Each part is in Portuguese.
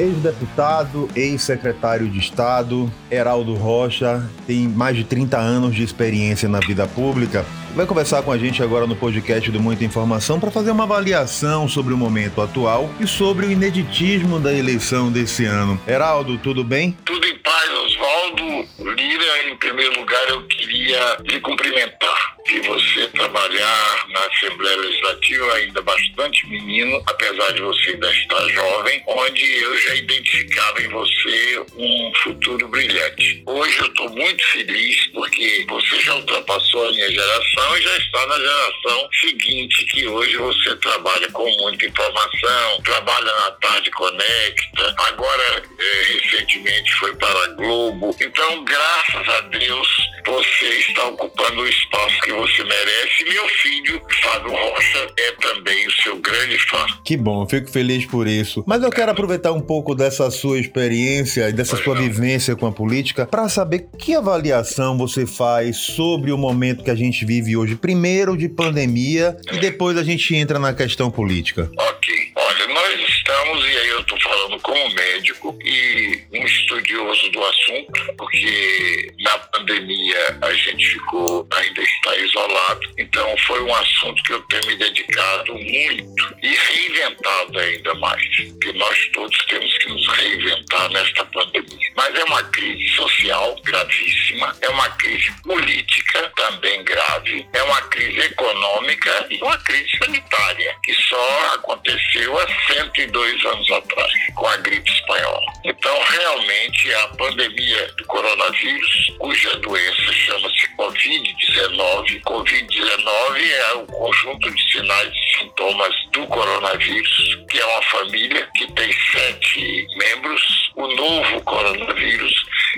ex-deputado, ex-secretário de Estado, Heraldo Rocha, tem mais de 30 anos de experiência na vida pública. Vai conversar com a gente agora no podcast do Muita Informação para fazer uma avaliação sobre o momento atual e sobre o ineditismo da eleição desse ano. Heraldo, tudo bem? Tudo em paz, Oswaldo. Lira, em primeiro lugar, eu queria lhe cumprimentar de você trabalhar na Assembleia Legislativa ainda bastante menino, apesar de você ainda estar jovem, onde eu já identificava em você um futuro brilhante. Hoje eu estou muito feliz porque você já ultrapassou a minha geração e já está na geração seguinte, que hoje você trabalha com muita informação, trabalha na Tarde Conecta, agora é, recentemente foi para a Globo. Então, graças a Deus, você está ocupando o espaço que você merece. Meu filho, Fábio Rocha, é também o seu grande fã. Que bom, fico feliz por isso. Mas eu quero aproveitar um pouco dessa sua experiência e dessa sua vivência com a política para saber que avaliação você faz sobre o momento que a gente vive hoje. Primeiro de pandemia e depois a gente entra na questão política. Ok. Olha, nós estamos, e aí eu estou falando como médico e um estudioso do assunto, porque na pandemia a gente ficou, ainda está isolado. Então foi um assunto que eu tenho me dedicado muito e reinventado ainda mais, porque nós todos temos que nos reinventar nesta pandemia. Mas é uma crise social gravíssima, é uma crise política também grave, é uma crise econômica e uma crise sanitária, que só aconteceu há 102 anos atrás, com a gripe espanhola. Então, realmente, a pandemia do coronavírus, cuja doença chama-se Covid-19, Covid-19 é o conjunto de sinais e sintomas do coronavírus, que é uma família que tem sete membros, o novo coronavírus,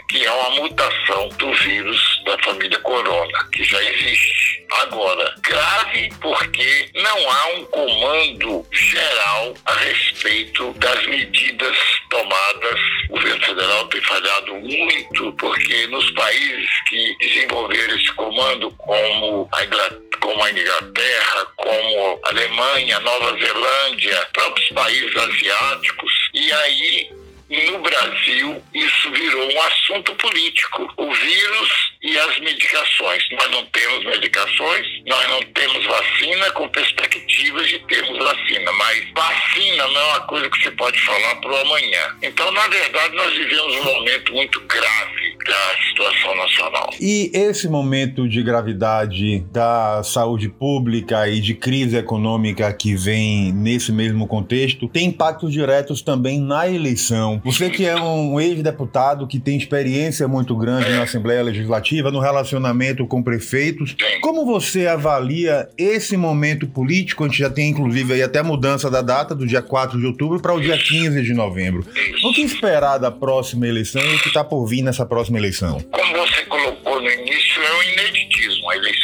que é uma mutação vírus da família corona, que já existe. Agora, grave porque não há um comando geral a respeito das medidas tomadas. O governo federal tem falhado muito, porque nos países que desenvolveram esse comando, como a Inglaterra, como a Inglaterra, como a Alemanha, Nova Zelândia, próprios países asiáticos, e aí no Brasil, isso virou um assunto político. O vírus e as medicações. Nós não temos medicações, nós não temos vacina com perspectivas de termos vacina, mas vacina não é uma coisa que você pode falar para o amanhã. Então, na verdade, nós vivemos um momento muito grave da situação nacional. E esse momento de gravidade da saúde pública e de crise econômica que vem nesse mesmo contexto tem impactos diretos também na eleição. Você que é um ex-deputado que tem experiência muito grande na Assembleia Legislativa, no relacionamento com prefeitos, como você avalia esse momento político? A gente já tem inclusive aí até a mudança da data do dia 4 de outubro para o dia 15 de novembro. O que esperar da próxima eleição e o que está por vir nessa próxima eleição? Como você colocou no início, é o ineditismo. A eleição,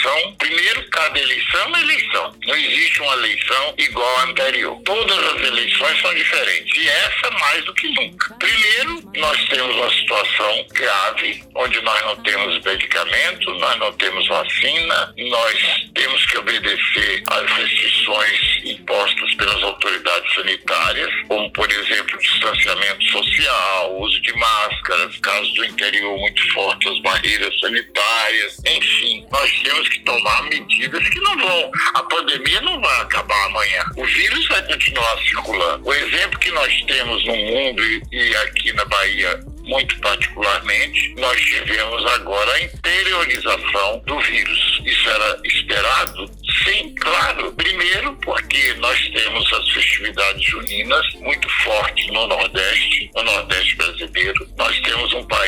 primeiro, cada eleição é uma eleição. Não existe uma eleição igual à anterior. Todas as eleições são diferentes. E essa mais do que nunca. Primeiro, nós temos uma situação grave, onde nós não temos medicamento, nós não temos vacina, nós temos que obedecer às restrições impostas casos do interior muito fortes, as barreiras sanitárias, enfim, nós temos que tomar medidas que não vão. A pandemia não vai acabar amanhã. O vírus vai continuar circulando. O exemplo que nós temos no mundo e aqui na Bahia muito particularmente, nós tivemos agora a interiorização do vírus. Isso era esperado? Sim, claro. Primeiro, porque nós temos as festividades juninas muito fortes no Nordeste, no Nordeste brasileiro.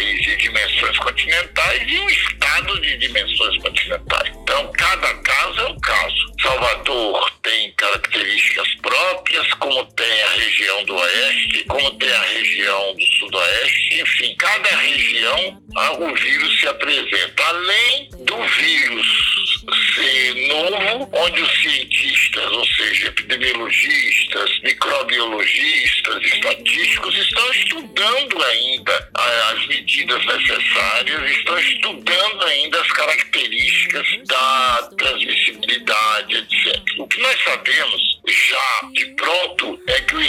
País de dimensões continentais e um estado de dimensões continentais. Então, cada caso é um caso. Salvador tem características próprias, como tem a região do Oeste, como tem a região do Sudoeste, enfim, cada região o vírus se estudando ainda as medidas necessárias, estão estudando ainda as características da transmissibilidade, etc. O que nós sabemos já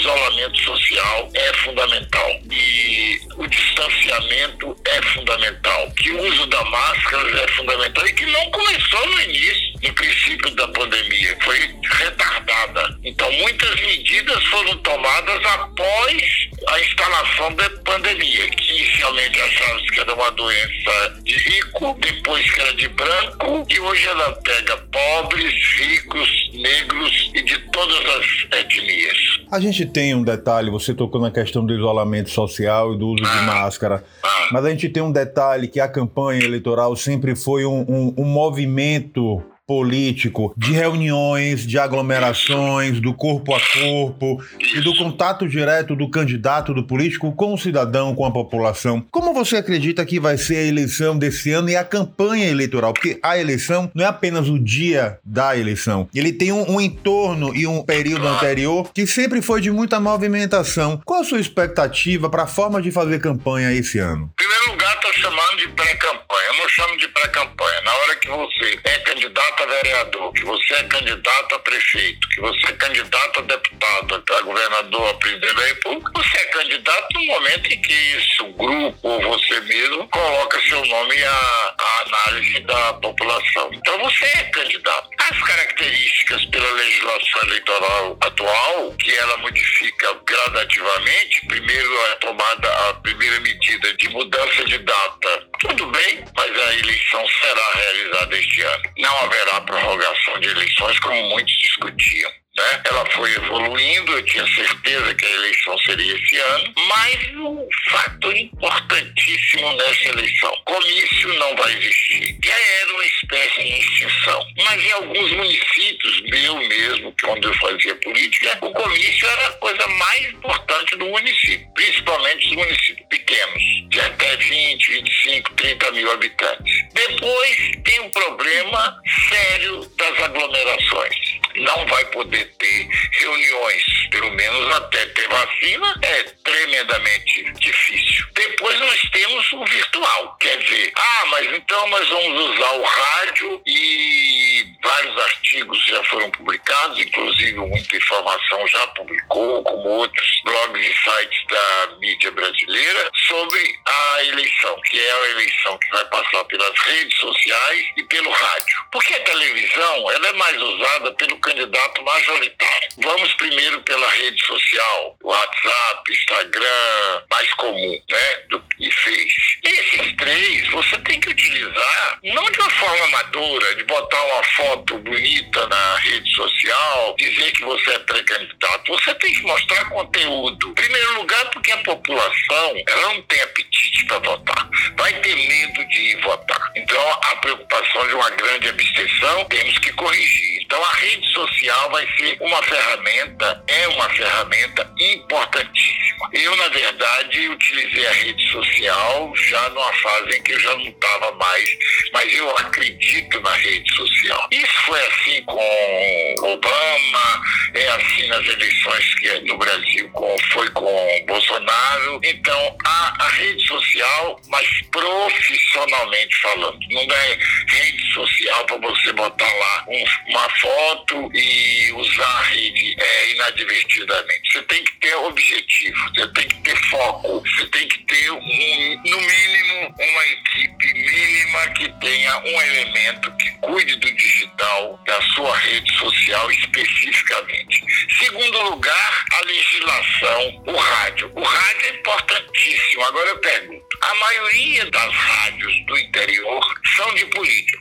isolamento social é fundamental. E o distanciamento é fundamental, que o uso da máscara é fundamental. E que não começou no início, no princípio da pandemia, foi retardada. Então muitas medidas foram tomadas após a instalação da pandemia, que inicialmente achávamos que era uma doença de rico, depois que era de branco, e hoje ela pega pobres, ricos, negros e de todas as etnias. A gente tem um detalhe, você tocou na questão do isolamento social e do uso ah, de máscara, ah. mas a gente tem um detalhe que a campanha eleitoral sempre foi um, um, um movimento político, de reuniões, de aglomerações, do corpo a corpo e do contato direto do candidato, do político com o cidadão, com a população. Como você acredita que vai ser a eleição desse ano e a campanha eleitoral? Porque a eleição não é apenas o dia da eleição, ele tem um, um entorno e um período anterior que sempre foi de muita movimentação. Qual a sua expectativa para a forma de fazer campanha esse ano? Em primeiro lugar, estou chamando de pré-campanha. Eu não chamo de pré-campanha. Na hora que você é candidato a vereador, que você é candidato a prefeito, que você é candidato a deputado, a governador, a presidente da república, você é candidato no momento em que o grupo ou você mesmo coloca seu nome à, à análise da população. Então você é candidato. As características pela legislação eleitoral atual, que ela modifica gradativamente, primeiro a tomada, a primeira medida de mudança de data, tudo bem, mas a eleição será realizada este ano. Não haverá prorrogação de eleições, como muitos discutiam. Né? Ela foi evoluindo, eu tinha certeza que a eleição seria esse ano, mas um fator importantíssimo nessa eleição: comício não vai existir. Já era uma espécie de extinção. Mas em alguns municípios, meu mesmo, que onde eu fazia política, o comício era a coisa mais importante do município, principalmente os municípios pequenos, de até 20, 25, 30 mil habitantes. Depois tem um problema sério das aglomerações. Não vai poder ter reuniões, pelo menos até ter vacina, é tremendamente difícil. Depois nós temos o virtual, quer dizer, ah, mas então nós vamos usar o rádio e vários artigos já foram publicados, inclusive muita informação já publicou, como outros blogs e sites da mídia brasileira, sobre a eleição, que é a eleição que vai passar pelas redes sociais e pelo rádio. Porque a televisão ela é mais usada pelo candidato majoritário. Vamos primeiro pela rede social, WhatsApp, Instagram, mais comum, né? Do que fez. Esses três você tem que utilizar não de uma forma amadora, de botar uma foto bonita na rede social, dizer que você é pré-candidato. Você tem que mostrar conteúdo. Em primeiro lugar, porque a população ela não tem apetite para votar. Vai ter medo de ir votar. Então, a preocupação de uma grande abstenção temos que corrigir. Então, a rede social vai ser uma ferramenta, é uma ferramenta importantíssima. Eu, na verdade, utilizei a rede social já numa fase em que eu já não estava mais, mas eu acredito na rede social. Isso foi assim com Obama, é assim nas eleições que no Brasil com, foi com Bolsonaro. Então, a, a rede social, mas profissionalmente falando, não é social para você botar lá um, uma foto e usar a rede é, inadvertidamente. Você tem que ter objetivo, você tem que ter foco, você tem que ter, um, no mínimo, uma equipe mínima que tenha um elemento que cuide do digital, da sua rede social especificamente. Segundo lugar, a legislação, o rádio. O rádio é importantíssimo. Agora eu pergunto, a maioria das rádios do interior são de políticos, ou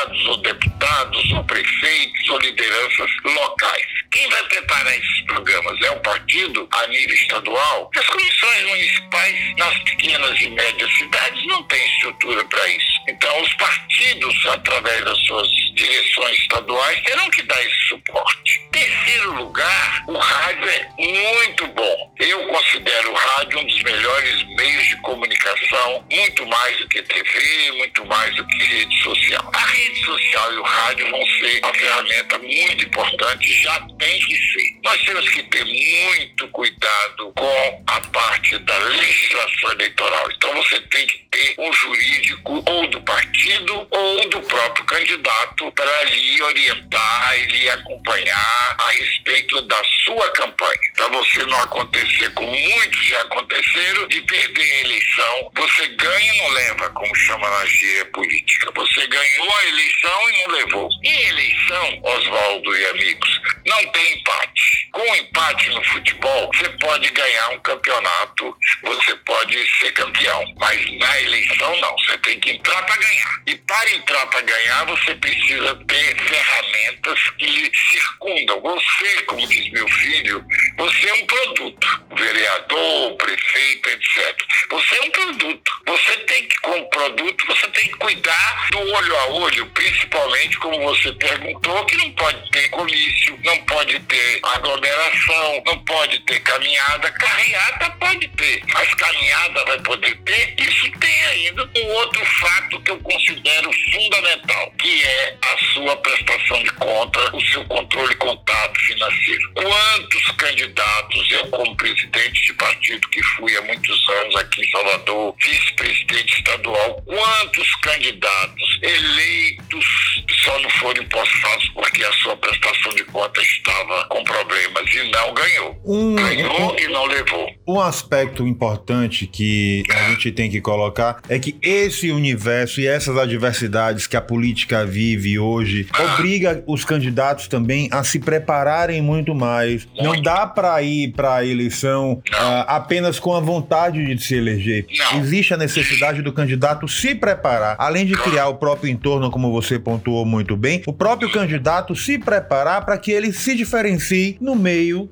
ex-deputados, ou deputados, ou prefeitos, ou lideranças locais. Quem vai preparar esses programas? É o partido a nível estadual? As comissões municipais nas pequenas e médias cidades não têm estrutura para isso. Então, os partidos, através das suas direções estaduais, terão que dar esse suporte. Terceiro lugar, o rádio é muito bom. Eu considero o rádio um dos melhores meios de comunicação, muito mais do que TV, muito mais do que rede social. Rede social e o rádio vão ser uma ferramenta muito importante, já tem que ser. Nós temos que ter muito cuidado com a parte da legislação eleitoral. Então você tem que ter um jurídico ou do partido ou do próprio candidato para lhe orientar e lhe acompanhar a respeito da sua campanha. Para você não acontecer como muitos já aconteceram, de perder a eleição, você ganha e não leva, como chama na gíria política. Você ganhou a eleição e não levou. Em eleição, Oswaldo e amigos, não tem empate. Com empate no futebol, você pode ganhar um campeonato, você pode ser campeão, mas na eleição não. Você tem que entrar para ganhar. E para entrar para ganhar, você precisa ter ferramentas que lhe circundam. Você, como diz meu filho, você é um produto. Vereador, prefeito, etc. Você é um produto. Você tem que, como produto, você tem que cuidar do olho a olho, principalmente como você perguntou, que não pode ter comício, não pode ter aglomeração, não pode ter caminhada. Carreata pode ter, mas caminhada vai poder ter. Isso tem ainda um outro fato que eu considero fundamental, que é a sua prestação de conta, o seu controle contábil financeiro. Quantos candidatos, eu como presidente de partido que fui há muitos anos aqui em Salvador, vice-presidente estadual, quantos candidatos eleitos só não foram empossados porque a sua prestação de conta estava com problemas e não ganhou. Um, ganhou um, e não levou. Um aspecto importante que a gente tem que colocar é que esse universo e essas adversidades que a política vive hoje obriga os candidatos também a se prepararem muito mais. Muito. Não dá para ir para a eleição uh, apenas com a vontade de se eleger. Não. Existe a necessidade do candidato se preparar, além de criar o próprio entorno, como você pontuou muito bem, o próprio candidato se preparar para que ele se diferencie no meio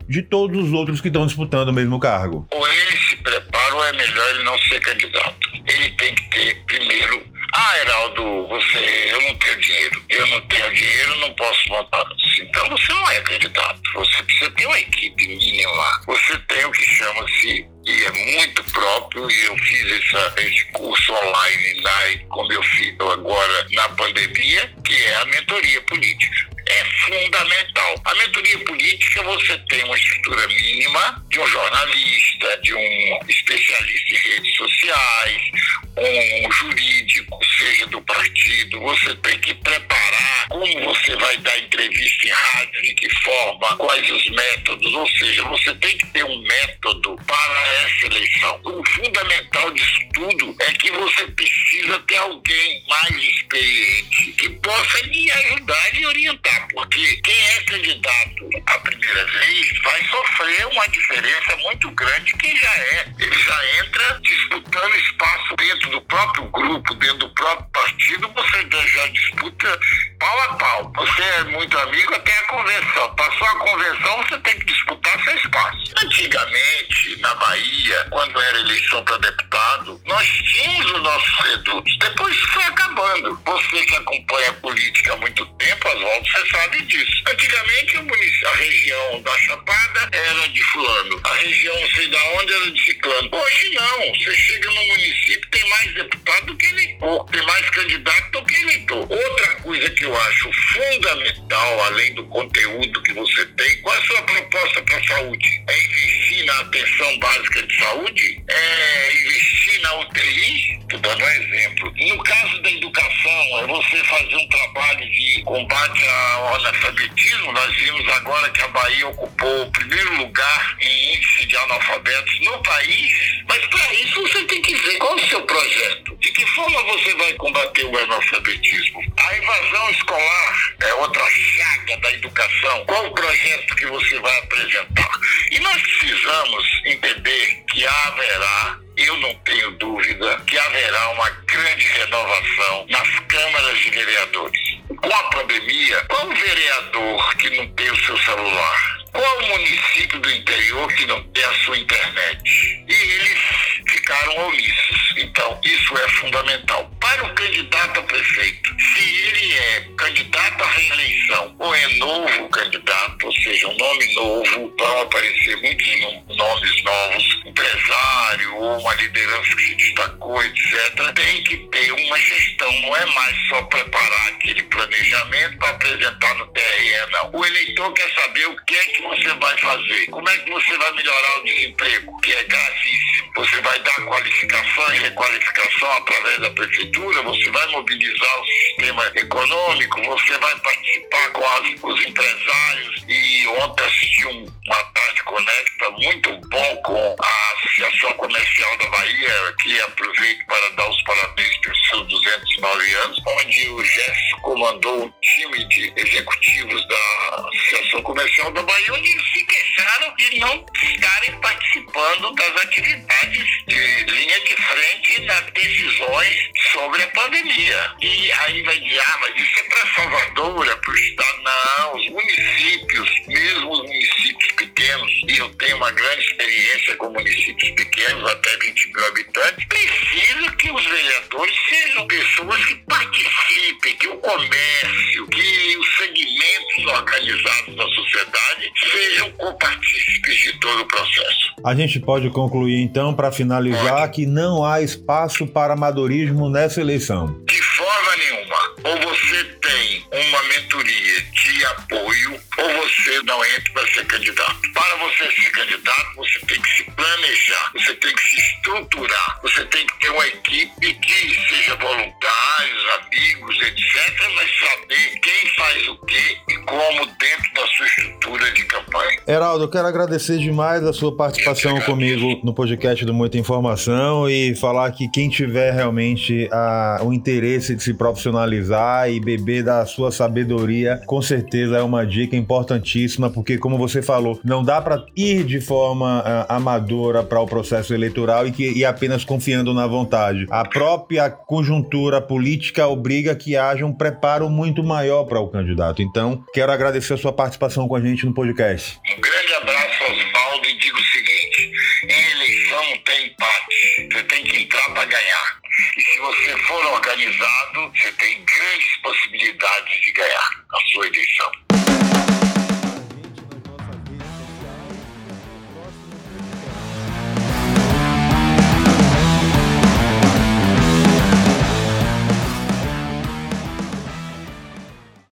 de todos os outros que estão disputando o mesmo cargo. Ou ele se prepara ou é melhor ele não ser candidato. Ele tem que ter, primeiro, ah, Heraldo, você, eu não tenho dinheiro. Eu não tenho dinheiro, não posso montar. Então você não é candidato. Você precisa ter uma equipe mínima. Você tem o que chama-se, e é muito próprio, e eu fiz essa, esse curso online lá com meu filho agora na pandemia, que é a mentoria política é fundamental. A mentoria política você tem uma estrutura mínima de um jornalista, de um especialista em redes sociais, um jurídico, seja do partido, você tem que preparar como você vai dar entrevista em rádio, de que forma, quais os métodos, ou seja, você tem que ter um método para essa eleição. O fundamental disso tudo é que você precisa ter alguém mais experiente que possa lhe ajudar e orientar, porque quem é candidato a primeira vez vai sofrer uma diferença muito grande quem já é. Ele já entra disputando espaço dentro do próprio grupo, dentro do próprio partido, você já disputa pau a pau. Você é muito amigo até a convenção. Passou a convenção, você tem que disputar seu espaço. Antigamente, na Bahia, quando era eleição para deputado, nós tínhamos os nossos redutos. Depois foi acabando. Você que acompanha a política há muito tempo, Oswaldo, você sabe disso. Antigamente, a região da Chapada era de fulano. A região, sei da onde, era de ciclano. Hoje não. Você chega no município, tem mais deputado do que eleitor. Tem mais candidato que. Outra coisa que eu acho fundamental, além do conteúdo que você tem, qual é a sua proposta para a saúde? É investir na atenção básica de saúde? É investir na UTI? Estou dando um exemplo. No caso da educação, é você fazer um trabalho de combate ao analfabetismo. Nós vimos agora que a Bahia ocupou o primeiro lugar em índice de analfabetos no país. Mas para isso você tem que ver qual é o seu projeto. De que forma você vai combater o analfabetismo? A evasão escolar é outra chaga da educação. Qual o projeto que você vai apresentar? E nós precisamos entender que haverá eu não tenho dúvida que haverá uma grande renovação nas câmaras de vereadores. Com a pandemia, qual vereador que não tem o seu celular? Qual município do interior que não tem a sua internet? E eles ficaram omissos. Então, isso é fundamental. Para o candidato a prefeito, se ele é candidato à reeleição ou é novo candidato, ou seja, um nome novo, vão aparecer muitos nomes novos, empresário ou uma liderança que se destacou, etc., tem que ter uma gestão. Não é mais só preparar aquele planejamento para apresentar no TRE, não. O eleitor quer saber o que é que você vai fazer, como é que você vai melhorar o desemprego, que é gravíssimo. Você vai dar qualificação e requalificação através da prefeitura, você vai mobilizar o sistema econômico, você vai participar com as, os empresários. E ontem assisti um, uma tarde conecta muito bom com a Associação Comercial da Bahia, que aproveito para dar os parabéns pelos seus 209 anos, onde o Jefferson comandou um time de executivos da Associação Comercial da Bahia, onde se de não estarem participando das atividades de linha de frente nas decisões sobre a pandemia. E aí vai dizer, ah, mas isso é para Salvador, é para o Estado. Não, os municípios, mesmo os municípios pequenos, e eu tenho uma grande experiência com municípios pequenos, até 20 mil habitantes, precisa que os vereadores sejam pessoas que participem, que o comércio, que os segmentos organizados da sociedade sejam copartícipes de todo o processo. A gente pode concluir então, para finalizar, pode. que não há espaço para amadorismo nessa eleição. De forma nenhuma. Ou você tem uma mentoria de apoio, ou você não entra para ser candidato. Para você ser candidato, você tem que se planejar, você tem que se estruturar, você tem que ter uma equipe que seja voluntários, que Heraldo, eu quero agradecer demais a sua participação comigo no podcast do Muita Informação e falar que quem tiver realmente a, o interesse de se profissionalizar e beber da sua sabedoria, com certeza é uma dica importantíssima, porque como você falou, não dá para ir de forma uh, amadora para o processo eleitoral e, que, e apenas confiando na vontade. A própria conjuntura política obriga que haja um preparo muito maior para o candidato. Então, quero agradecer a sua participação com a gente no podcast. Para ganhar. E se você for organizado, você tem grandes possibilidades de ganhar a sua eleição.